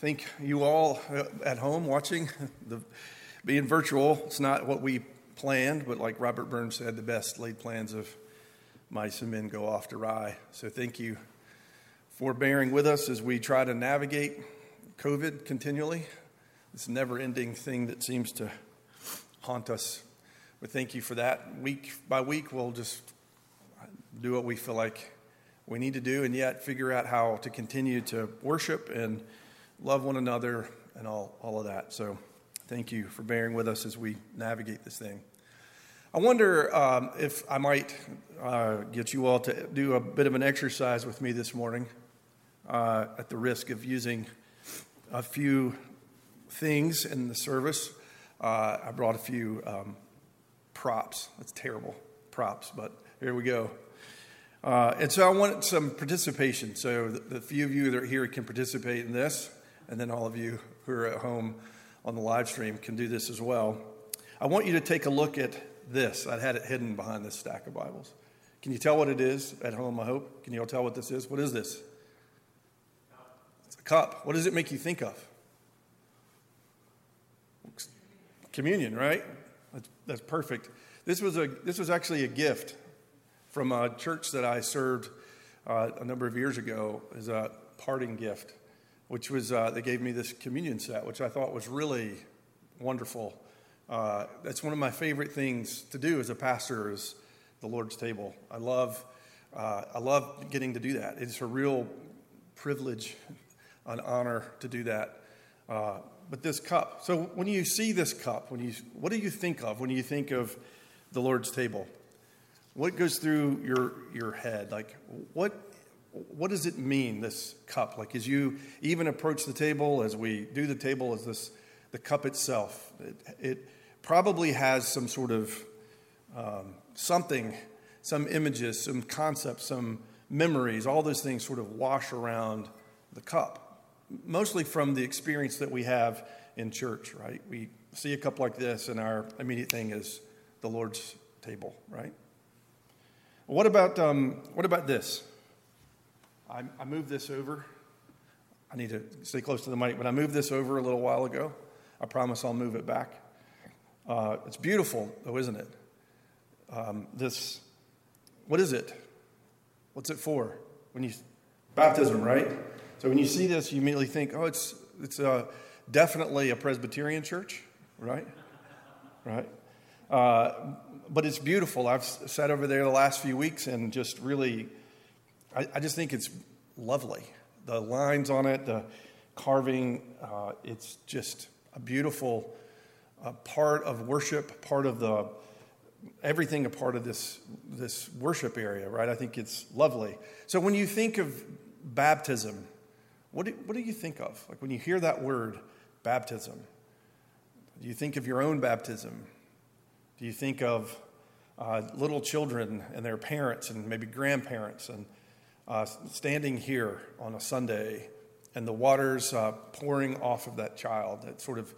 thank you all uh, at home watching. The, being virtual, it's not what we planned, but like Robert Burns said, the best laid plans of mice and men go off to rye. So thank you for bearing with us as we try to navigate COVID continually. This never ending thing that seems to haunt us. But thank you for that. Week by week, we'll just do what we feel like we need to do, and yet figure out how to continue to worship and love one another and all, all of that. So, thank you for bearing with us as we navigate this thing. I wonder um, if I might uh, get you all to do a bit of an exercise with me this morning uh, at the risk of using a few things in the service. Uh, I brought a few um, props. That's terrible, props, but here we go. Uh, and so I want some participation. So the, the, few of you that are here can participate in this, and then all of you who are at home on the live stream can do this as well. I want you to take a look at this. I had it hidden behind this stack of Bibles. Can you tell what it is at home? I hope. Can you all tell what this is? What is this? It's a cup. What does it make you think of? Communion, right? That's, that's perfect. This was a this was actually a gift from a church that I served uh, a number of years ago as a parting gift, which was uh, they gave me this communion set, which I thought was really wonderful. Uh, that's one of my favorite things to do as a pastor is the Lord's table. I love uh, I love getting to do that. It's a real privilege, an honor to do that. Uh, but this cup. So when you see this cup, when you what do you think of when you think of the Lord's table? What goes through your, your head? Like, what, what does it mean, this cup? Like, as you even approach the table, as we do the table, as this, the cup itself, it, it probably has some sort of um, something, some images, some concepts, some memories, all those things sort of wash around the cup, mostly from the experience that we have in church, right? We see a cup like this, and our immediate thing is the Lord's table, right? What about, um, what about this? I, I moved this over. I need to stay close to the mic, but I moved this over a little while ago. I promise I'll move it back. Uh, it's beautiful, though, isn't it? Um, this, what is it? What's it for? When you baptism, right? So when you see this, you immediately think, oh, it's it's uh, definitely a Presbyterian church, right? Right. Uh, but it's beautiful. I've sat over there the last few weeks and just really, I, I just think it's lovely. The lines on it, the carving, uh, it's just a beautiful uh, part of worship, part of the everything a part of this this worship area, right? I think it's lovely. So when you think of baptism, what do, what do you think of? Like when you hear that word, baptism, do you think of your own baptism? Do you think of uh, little children and their parents and maybe grandparents and uh, standing here on a Sunday and the waters uh, pouring off of that child? That sort of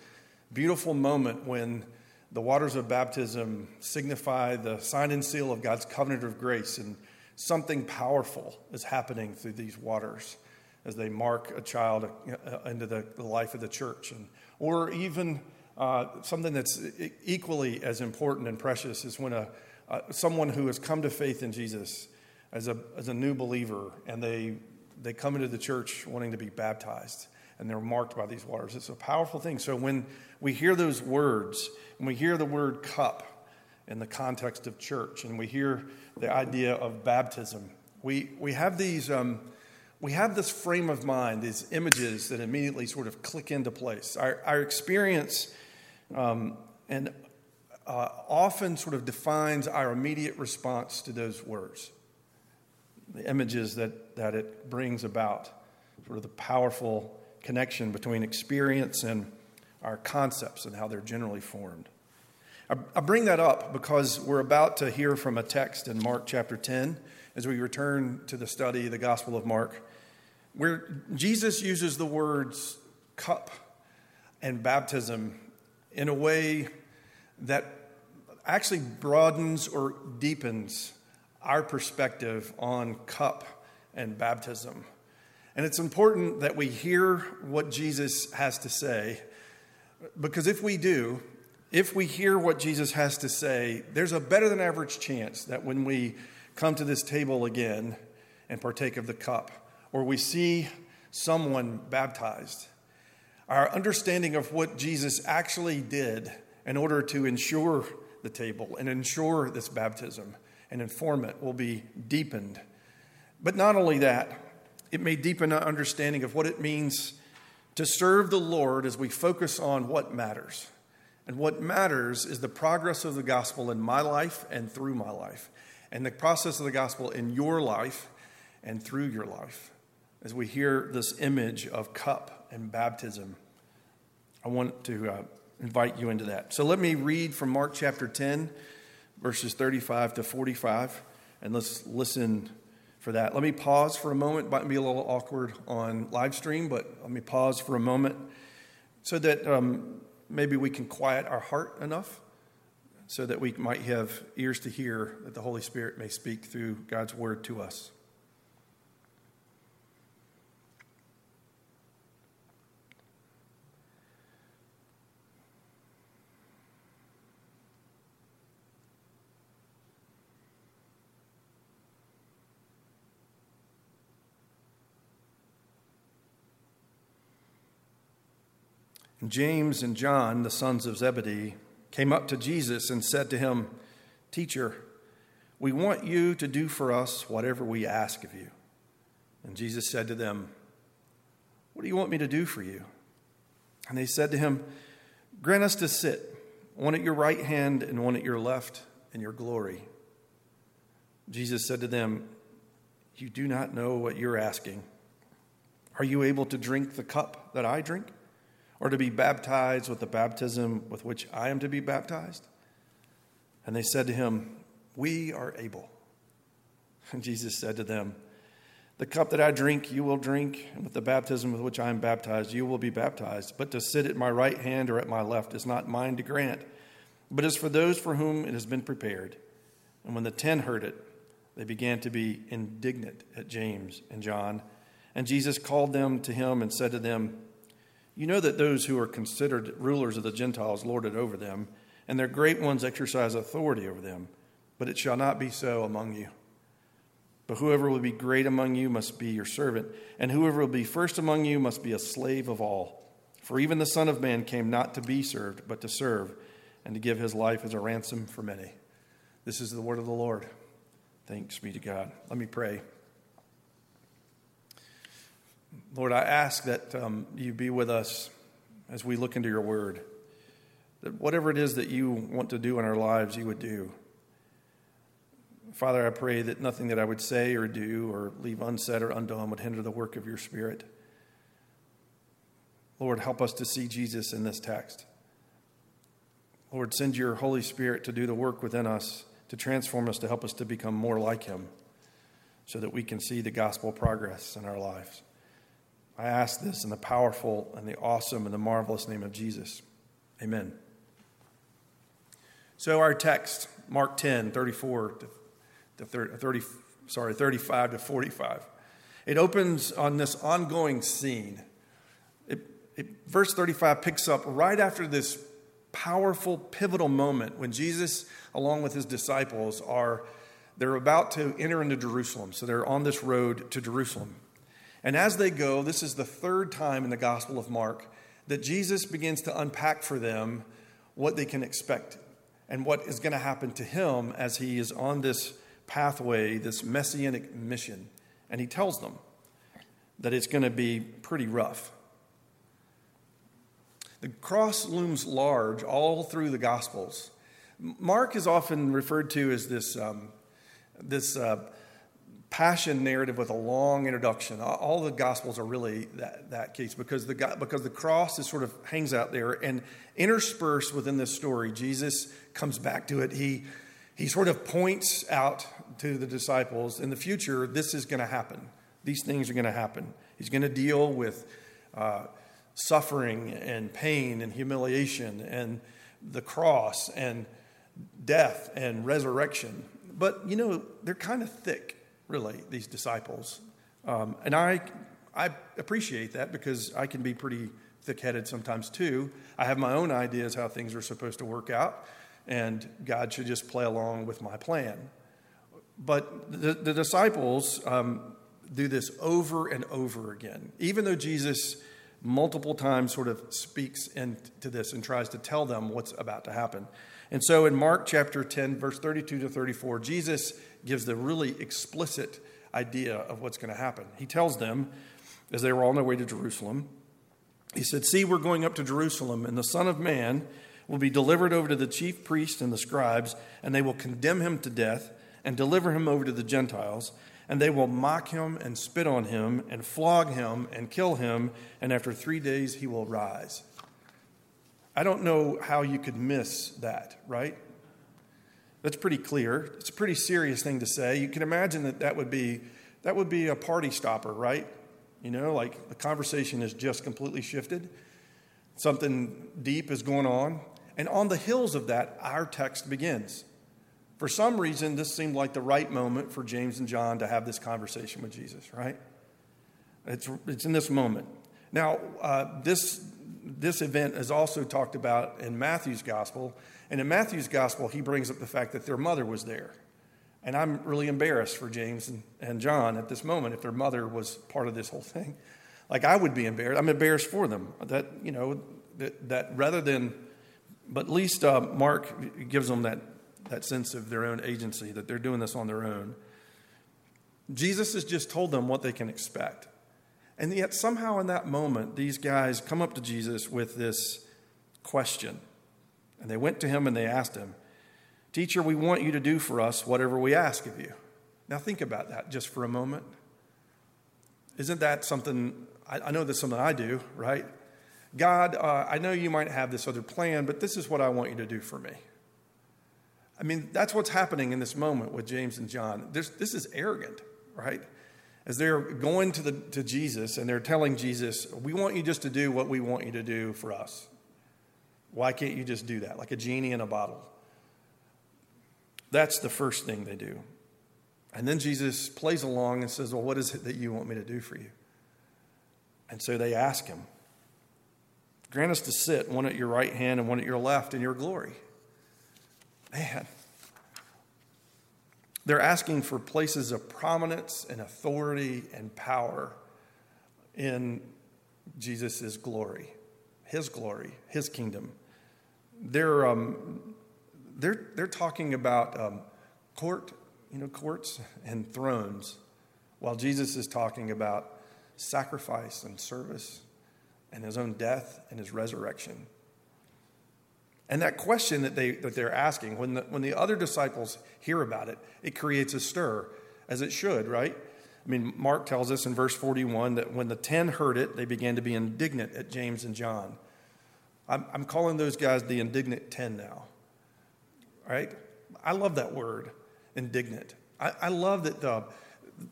beautiful moment when the waters of baptism signify the sign and seal of God's covenant of grace, and something powerful is happening through these waters as they mark a child uh, into the life of the church, and or even uh, something that's equally as important and precious is when a, uh, someone who has come to faith in Jesus as a, as a new believer and they, they come into the church wanting to be baptized and they're marked by these waters. It's a powerful thing. So when we hear those words, and we hear the word cup in the context of church, and we hear the idea of baptism, we, we have these. Um, we have this frame of mind, these images that immediately sort of click into place. Our, our experience um, and uh, often sort of defines our immediate response to those words, the images that, that it brings about, sort of the powerful connection between experience and our concepts and how they're generally formed. I, I bring that up because we're about to hear from a text in Mark chapter 10 as we return to the study the Gospel of Mark, where Jesus uses the words cup and baptism in a way that actually broadens or deepens our perspective on cup and baptism. And it's important that we hear what Jesus has to say, because if we do, if we hear what Jesus has to say, there's a better than average chance that when we come to this table again and partake of the cup, or we see someone baptized, our understanding of what Jesus actually did in order to ensure the table and ensure this baptism and inform it will be deepened. But not only that, it may deepen our understanding of what it means to serve the Lord as we focus on what matters. And what matters is the progress of the gospel in my life and through my life, and the process of the gospel in your life and through your life. As we hear this image of cup and baptism, I want to uh, invite you into that. So let me read from Mark chapter 10, verses 35 to 45, and let's listen for that. Let me pause for a moment. Might be a little awkward on live stream, but let me pause for a moment so that um, maybe we can quiet our heart enough so that we might have ears to hear that the Holy Spirit may speak through God's word to us. James and John, the sons of Zebedee, came up to Jesus and said to him, Teacher, we want you to do for us whatever we ask of you. And Jesus said to them, What do you want me to do for you? And they said to him, Grant us to sit, one at your right hand and one at your left, in your glory. Jesus said to them, You do not know what you're asking. Are you able to drink the cup that I drink? Or to be baptized with the baptism with which I am to be baptized? And they said to him, We are able. And Jesus said to them, The cup that I drink, you will drink, and with the baptism with which I am baptized, you will be baptized. But to sit at my right hand or at my left is not mine to grant, but is for those for whom it has been prepared. And when the ten heard it, they began to be indignant at James and John. And Jesus called them to him and said to them, you know that those who are considered rulers of the Gentiles lord it over them, and their great ones exercise authority over them. But it shall not be so among you. But whoever will be great among you must be your servant, and whoever will be first among you must be a slave of all. For even the Son of Man came not to be served, but to serve, and to give his life as a ransom for many. This is the word of the Lord. Thanks be to God. Let me pray. Lord, I ask that um, you be with us as we look into your word. That whatever it is that you want to do in our lives, you would do. Father, I pray that nothing that I would say or do or leave unsaid or undone would hinder the work of your Spirit. Lord, help us to see Jesus in this text. Lord, send your Holy Spirit to do the work within us, to transform us, to help us to become more like him, so that we can see the gospel progress in our lives. I ask this in the powerful and the awesome and the marvelous name of Jesus. Amen. So our text, Mark 10, 34 to 30, sorry, 35 to 45. It opens on this ongoing scene. It, it, verse 35 picks up right after this powerful, pivotal moment when Jesus, along with his disciples, are they're about to enter into Jerusalem. So they're on this road to Jerusalem. And as they go, this is the third time in the Gospel of Mark that Jesus begins to unpack for them what they can expect and what is going to happen to him as he is on this pathway, this messianic mission. And he tells them that it's going to be pretty rough. The cross looms large all through the Gospels. Mark is often referred to as this, um, this uh, passion narrative with a long introduction. All the Gospels are really that, that case because the, because the cross is sort of hangs out there and interspersed within this story, Jesus comes back to it. He, he sort of points out to the disciples in the future, this is going to happen. These things are going to happen. He's going to deal with uh, suffering and pain and humiliation and the cross and death and resurrection. But, you know, they're kind of thick really, these disciples. Um, and I, I appreciate that because I can be pretty thick headed sometimes too. I have my own ideas how things are supposed to work out, and God should just play along with my plan. But the, the disciples um, do this over and over again. Even though Jesus multiple times sort of speaks into this and tries to tell them what's about to happen. And so in Mark chapter 10, verse 32 to 34, Jesus gives the really explicit idea of what's going to happen. He tells them, as they were on their way to Jerusalem, he said, See, we're going up to Jerusalem, and the Son of Man will be delivered over to the chief priests and the scribes, and they will condemn him to death and deliver him over to the Gentiles and they will mock him and spit on him and flog him and kill him, and after three days he will rise. I don't know how you could miss that, right? That's pretty clear. It's a pretty serious thing to say. You can imagine that that would be that would be a party stopper, right? You know, like the conversation has just completely shifted. Something deep is going on. And on the hills of that, our text begins. For some reason, this seemed like the right moment for James and John to have this conversation with Jesus, right? It's, it's in this moment. Now, uh, this, this event is also talked about in Matthew's gospel. And in Matthew's gospel, he brings up the fact that their mother was there. And I'm really embarrassed for James and, and John at this moment if their mother was part of this whole thing. Like I would be embarrassed. I'm embarrassed for them. That, you know, that, that rather than, but at least uh, Mark gives them that that sense of their own agency, that they're doing this on their own. Jesus has just told them what they can expect. And yet, somehow, in that moment, these guys come up to Jesus with this question. And they went to him and they asked him, Teacher, we want you to do for us whatever we ask of you. Now, think about that just for a moment. Isn't that something? I, I know that's something I do, right? God, uh, I know you might have this other plan, but this is what I want you to do for me. I mean, that's what's happening in this moment with James and John. This is arrogant, right? As they're going to, the, to Jesus and they're telling Jesus, We want you just to do what we want you to do for us. Why can't you just do that? Like a genie in a bottle. That's the first thing they do. And then Jesus plays along and says, Well, what is it that you want me to do for you? And so they ask him, Grant us to sit one at your right hand and one at your left in your glory. Man, they're asking for places of prominence and authority and power in Jesus' glory, his glory, his kingdom. They're, um, they're, they're talking about um, court, you know, courts and thrones, while Jesus is talking about sacrifice and service and his own death and his resurrection. And that question that, they, that they're asking, when the, when the other disciples hear about it, it creates a stir, as it should, right? I mean, Mark tells us in verse 41 that when the ten heard it, they began to be indignant at James and John. I'm, I'm calling those guys the indignant ten now, right? I love that word, indignant. I, I love that the,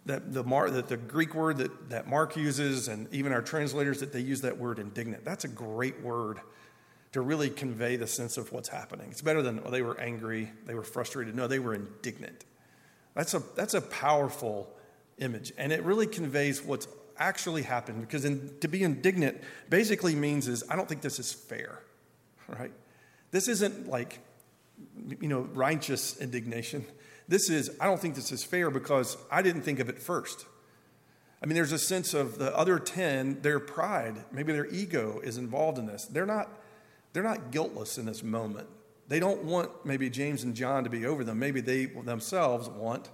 that the, Mar, that the Greek word that, that Mark uses, and even our translators, that they use that word indignant. That's a great word to really convey the sense of what's happening. It's better than well, they were angry, they were frustrated. No, they were indignant. That's a, that's a powerful image, and it really conveys what's actually happened because in, to be indignant basically means is I don't think this is fair, right? This isn't like, you know, righteous indignation. This is, I don't think this is fair because I didn't think of it first. I mean, there's a sense of the other 10, their pride, maybe their ego is involved in this. They're not they're not guiltless in this moment. They don't want maybe James and John to be over them. Maybe they themselves want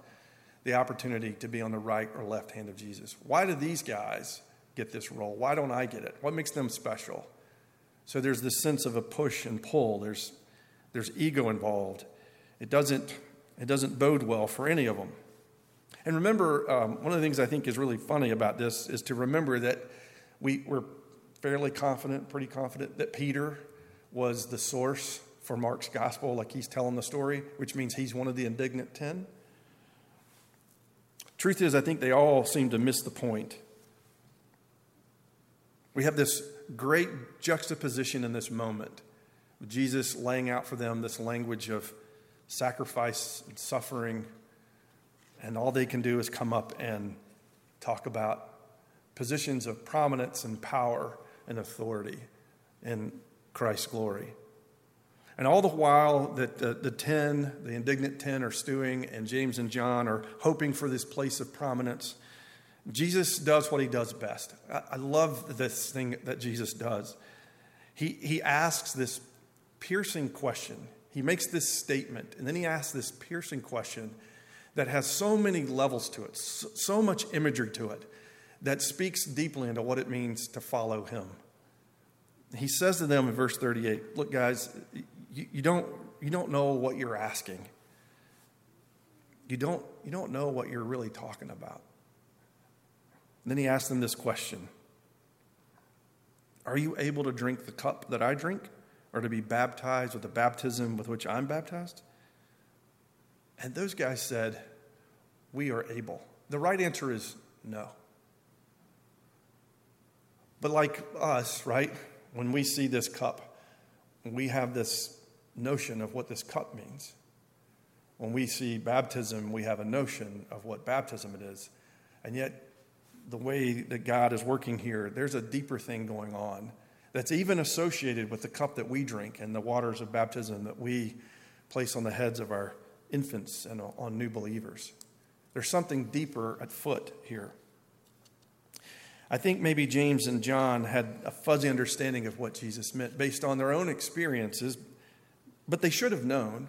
the opportunity to be on the right or left hand of Jesus. Why do these guys get this role? Why don't I get it? What makes them special? So there's this sense of a push and pull. There's, there's ego involved. It doesn't, it doesn't bode well for any of them. And remember, um, one of the things I think is really funny about this is to remember that we, we're fairly confident, pretty confident, that Peter was the source for Mark's gospel, like he's telling the story, which means he's one of the indignant ten. Truth is, I think they all seem to miss the point. We have this great juxtaposition in this moment. Jesus laying out for them this language of sacrifice and suffering, and all they can do is come up and talk about positions of prominence and power and authority in Christ's glory. And all the while that the, the ten, the indignant ten, are stewing, and James and John are hoping for this place of prominence, Jesus does what he does best. I, I love this thing that Jesus does. He, he asks this piercing question. He makes this statement, and then he asks this piercing question that has so many levels to it, so, so much imagery to it, that speaks deeply into what it means to follow him. He says to them in verse 38 Look, guys, you, you, don't, you don't know what you're asking. You don't, you don't know what you're really talking about. And then he asked them this question Are you able to drink the cup that I drink, or to be baptized with the baptism with which I'm baptized? And those guys said, We are able. The right answer is no. But like us, right, when we see this cup, we have this notion of what this cup means. When we see baptism, we have a notion of what baptism it is. And yet, the way that God is working here, there's a deeper thing going on that's even associated with the cup that we drink and the waters of baptism that we place on the heads of our infants and on new believers. There's something deeper at foot here. I think maybe James and John had a fuzzy understanding of what Jesus meant based on their own experiences, but they should have known.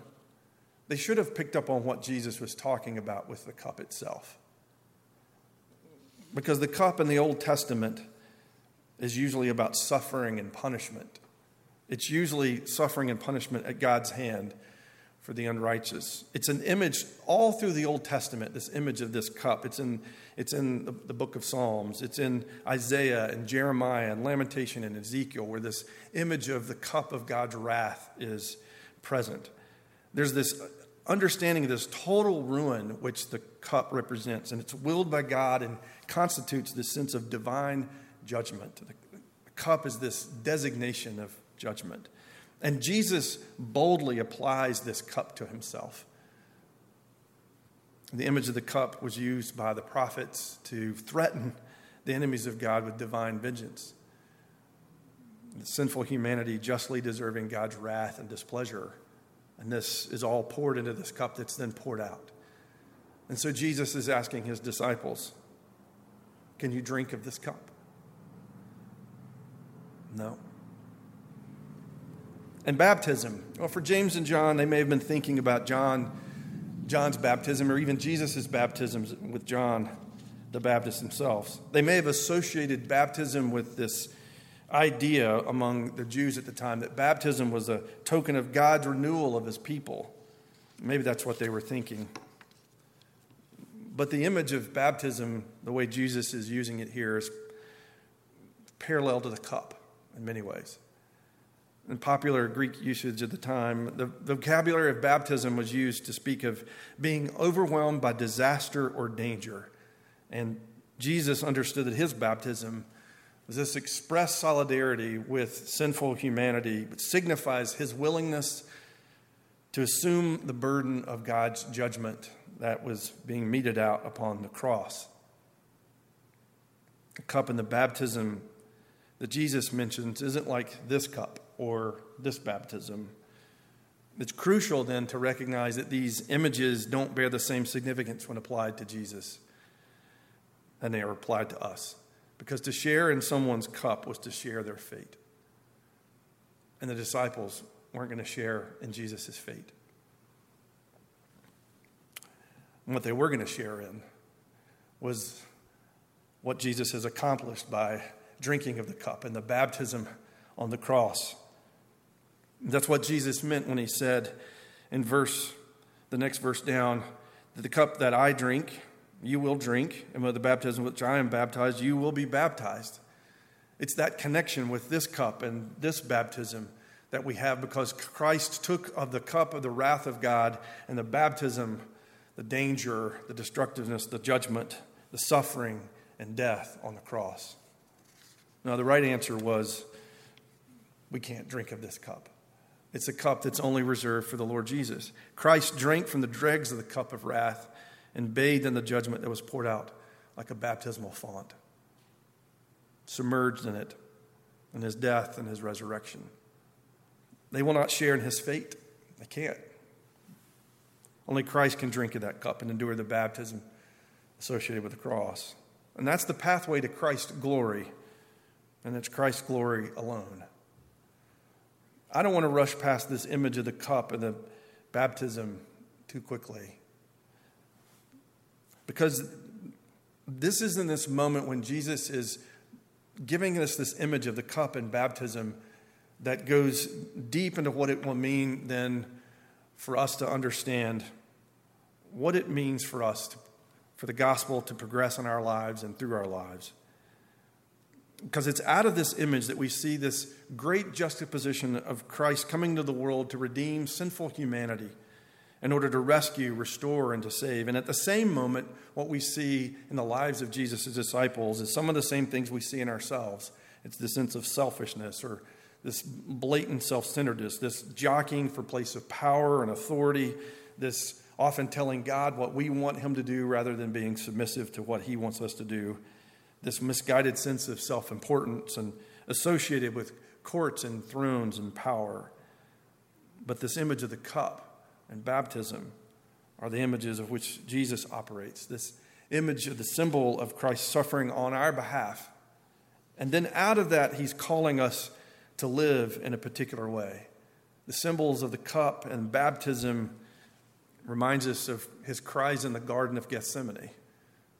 They should have picked up on what Jesus was talking about with the cup itself. Because the cup in the Old Testament is usually about suffering and punishment. It's usually suffering and punishment at God's hand for the unrighteous. It's an image all through the Old Testament, this image of this cup. It's in, it's in the, the book of Psalms, it's in Isaiah and Jeremiah and Lamentation and Ezekiel, where this image of the cup of God's wrath is present. There's this understanding of this total ruin which the cup represents, and it's willed by God and constitutes this sense of divine judgment. The cup is this designation of judgment. And Jesus boldly applies this cup to himself. The image of the cup was used by the prophets to threaten the enemies of God with divine vengeance. Sinful humanity justly deserving God's wrath and displeasure. And this is all poured into this cup that's then poured out. And so Jesus is asking his disciples, Can you drink of this cup? No. And baptism. Well, for James and John, they may have been thinking about John, John's baptism, or even Jesus' baptisms with John the Baptist themselves. They may have associated baptism with this idea among the Jews at the time that baptism was a token of God's renewal of his people. Maybe that's what they were thinking. But the image of baptism, the way Jesus is using it here, is parallel to the cup in many ways in popular Greek usage at the time, the vocabulary of baptism was used to speak of being overwhelmed by disaster or danger. And Jesus understood that his baptism this express solidarity with sinful humanity, but signifies his willingness to assume the burden of God's judgment that was being meted out upon the cross. The cup in the baptism that Jesus mentions isn't like this cup or this baptism. It's crucial then to recognize that these images don't bear the same significance when applied to Jesus and they are applied to us. Because to share in someone's cup was to share their fate. And the disciples weren't going to share in Jesus' fate. And what they were going to share in was what Jesus has accomplished by drinking of the cup and the baptism on the cross. That's what Jesus meant when he said in verse, the next verse down, that the cup that I drink, you will drink, and with the baptism which I am baptized, you will be baptized. It's that connection with this cup and this baptism that we have because Christ took of the cup of the wrath of God and the baptism, the danger, the destructiveness, the judgment, the suffering, and death on the cross. Now, the right answer was we can't drink of this cup. It's a cup that's only reserved for the Lord Jesus. Christ drank from the dregs of the cup of wrath and bathed in the judgment that was poured out like a baptismal font. submerged in it, in his death and his resurrection. They will not share in his fate. They can't. Only Christ can drink of that cup and endure the baptism associated with the cross. And that's the pathway to Christ's glory, and it's Christ's glory alone. I don't want to rush past this image of the cup and the baptism too quickly. Because this is in this moment when Jesus is giving us this image of the cup and baptism that goes deep into what it will mean then for us to understand what it means for us to, for the gospel to progress in our lives and through our lives. Because it's out of this image that we see this great juxtaposition of Christ coming to the world to redeem sinful humanity in order to rescue, restore, and to save. And at the same moment, what we see in the lives of Jesus' disciples is some of the same things we see in ourselves. It's the sense of selfishness or this blatant self centeredness, this jockeying for place of power and authority, this often telling God what we want Him to do rather than being submissive to what He wants us to do, this misguided sense of self importance and associated with courts and thrones and power. But this image of the cup, and baptism are the images of which Jesus operates. This image of the symbol of Christ's suffering on our behalf. And then out of that, he's calling us to live in a particular way. The symbols of the cup and baptism reminds us of his cries in the Garden of Gethsemane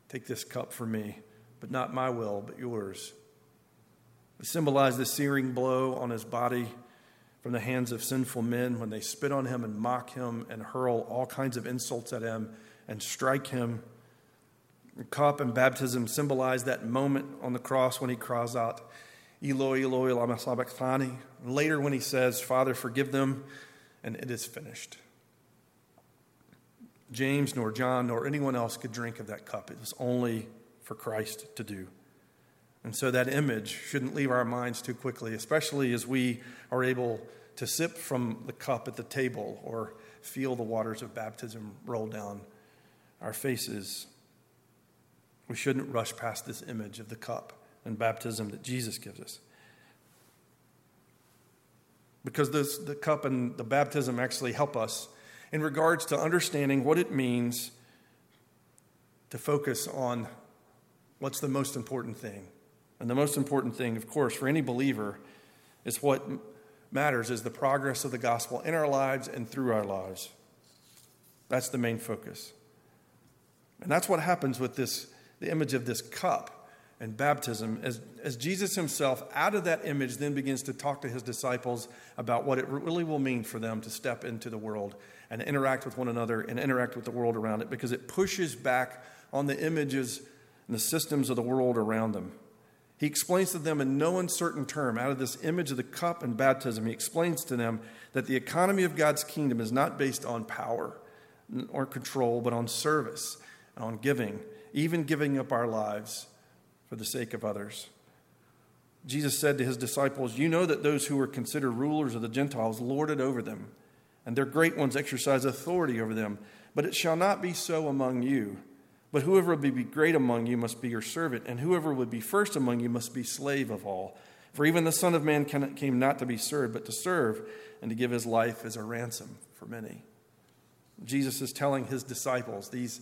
Take this cup for me, but not my will, but yours. It symbolized the searing blow on his body from the hands of sinful men when they spit on him and mock him and hurl all kinds of insults at him and strike him. The cup and baptism symbolize that moment on the cross when he cries out, Eloi, Eloi, lama sabachthani. Later when he says, Father, forgive them, and it is finished. James nor John nor anyone else could drink of that cup. It was only for Christ to do. And so that image shouldn't leave our minds too quickly, especially as we are able to sip from the cup at the table or feel the waters of baptism roll down our faces. We shouldn't rush past this image of the cup and baptism that Jesus gives us. Because this, the cup and the baptism actually help us in regards to understanding what it means to focus on what's the most important thing. And the most important thing, of course, for any believer is what matters is the progress of the gospel in our lives and through our lives. That's the main focus. And that's what happens with this the image of this cup and baptism as, as Jesus himself out of that image then begins to talk to his disciples about what it really will mean for them to step into the world and interact with one another and interact with the world around it because it pushes back on the images and the systems of the world around them. He explains to them in no uncertain term, out of this image of the cup and baptism, he explains to them that the economy of God's kingdom is not based on power or control, but on service and on giving, even giving up our lives for the sake of others. Jesus said to his disciples, You know that those who are considered rulers of the Gentiles lord it over them, and their great ones exercise authority over them. But it shall not be so among you. But whoever would be great among you must be your servant, and whoever would be first among you must be slave of all. For even the Son of Man came not to be served, but to serve, and to give his life as a ransom for many. Jesus is telling his disciples, these,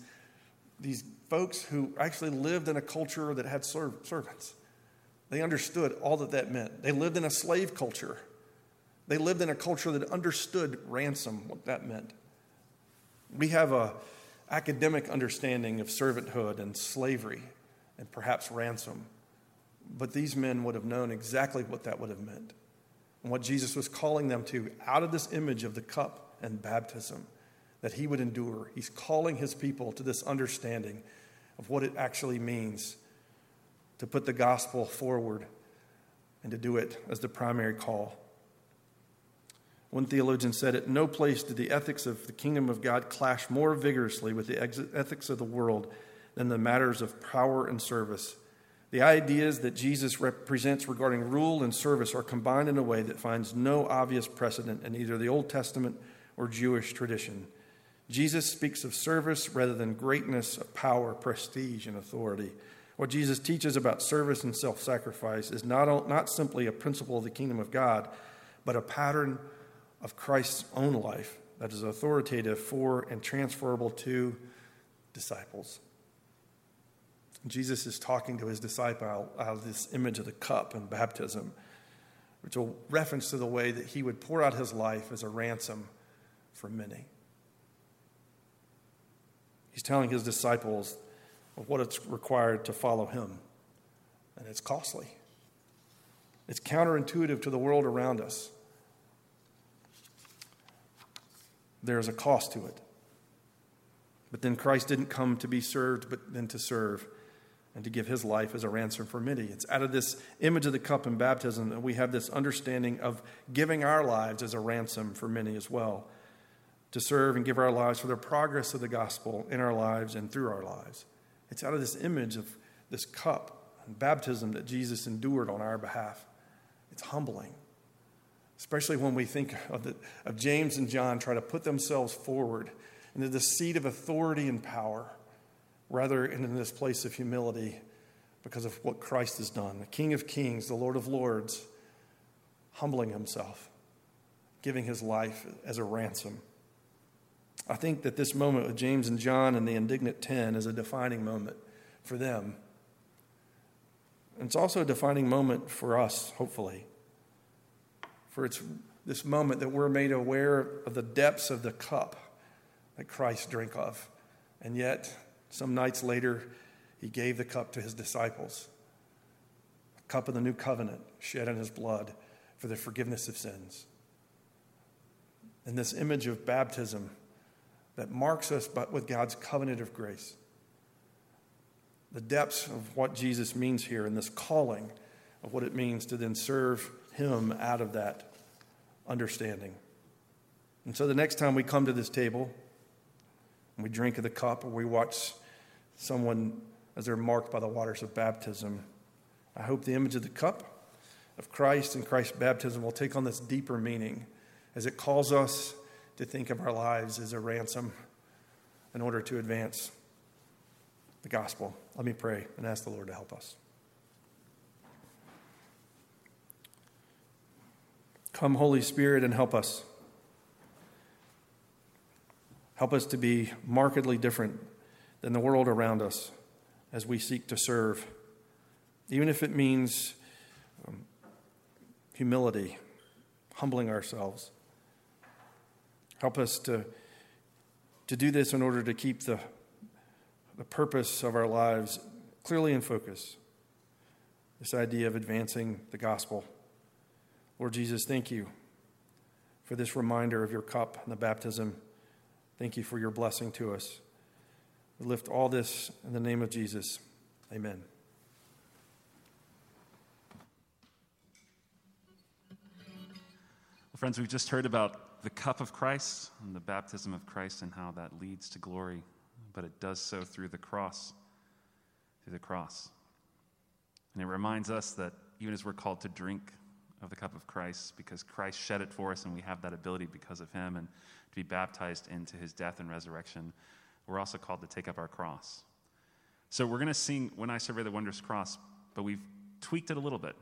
these folks who actually lived in a culture that had servants, they understood all that that meant. They lived in a slave culture. They lived in a culture that understood ransom, what that meant. We have a academic understanding of servanthood and slavery and perhaps ransom. But these men would have known exactly what that would have meant and what Jesus was calling them to out of this image of the cup and baptism that he would endure. He's calling his people to this understanding of what it actually means to put the gospel forward and to do it as the primary call. One theologian said, At no place did the ethics of the kingdom of God clash more vigorously with the ethics of the world than the matters of power and service. The ideas that Jesus represents regarding rule and service are combined in a way that finds no obvious precedent in either the Old Testament or Jewish tradition. Jesus speaks of service rather than greatness of power, prestige, and authority. What Jesus teaches about service and self sacrifice is not, not simply a principle of the kingdom of God, but a pattern of Christ's own life that is authoritative for and transferable to disciples. Jesus is talking to his disciple out of this image of the cup and baptism, which will reference to the way that he would pour out his life as a ransom for many. He's telling his disciples of what it's required to follow him, and it's costly. It's counterintuitive to the world around us. There is a cost to it. But then Christ didn't come to be served, but then to serve and to give his life as a ransom for many. It's out of this image of the cup in baptism that we have this understanding of giving our lives as a ransom for many as well, to serve and give our lives for the progress of the gospel in our lives and through our lives. It's out of this image of this cup and baptism that Jesus endured on our behalf. It's humbling, especially when we think of, the, of James and John try to put themselves forward into the seat of authority and power rather than in this place of humility because of what Christ has done. The King of Kings, the Lord of Lords, humbling himself, giving his life as a ransom. I think that this moment with James and John and the indignant ten is a defining moment for them. It's also a defining moment for us, hopefully. For it's this moment that we're made aware of the depths of the cup that Christ drank of. And yet, some nights later, he gave the cup to his disciples a cup of the new covenant shed in his blood for the forgiveness of sins. And this image of baptism that marks us but with God's covenant of grace. The depths of what Jesus means here and this calling of what it means to then serve him out of that understanding. And so the next time we come to this table, and we drink of the cup or we watch someone as they're marked by the waters of baptism. I hope the image of the cup of Christ and Christ's baptism will take on this deeper meaning as it calls us to think of our lives as a ransom in order to advance the gospel. Let me pray and ask the Lord to help us. Come, Holy Spirit, and help us. Help us to be markedly different than the world around us as we seek to serve, even if it means um, humility, humbling ourselves. Help us to, to do this in order to keep the, the purpose of our lives clearly in focus. This idea of advancing the gospel. Lord Jesus, thank you for this reminder of your cup and the baptism Thank you for your blessing to us. We lift all this in the name of Jesus. Amen. Well, friends, we've just heard about the cup of Christ and the baptism of Christ and how that leads to glory, but it does so through the cross. Through the cross. And it reminds us that even as we're called to drink of the cup of Christ, because Christ shed it for us and we have that ability because of him, and to be baptized into his death and resurrection, we're also called to take up our cross. So we're going to sing When I Survey the Wondrous Cross, but we've tweaked it a little bit.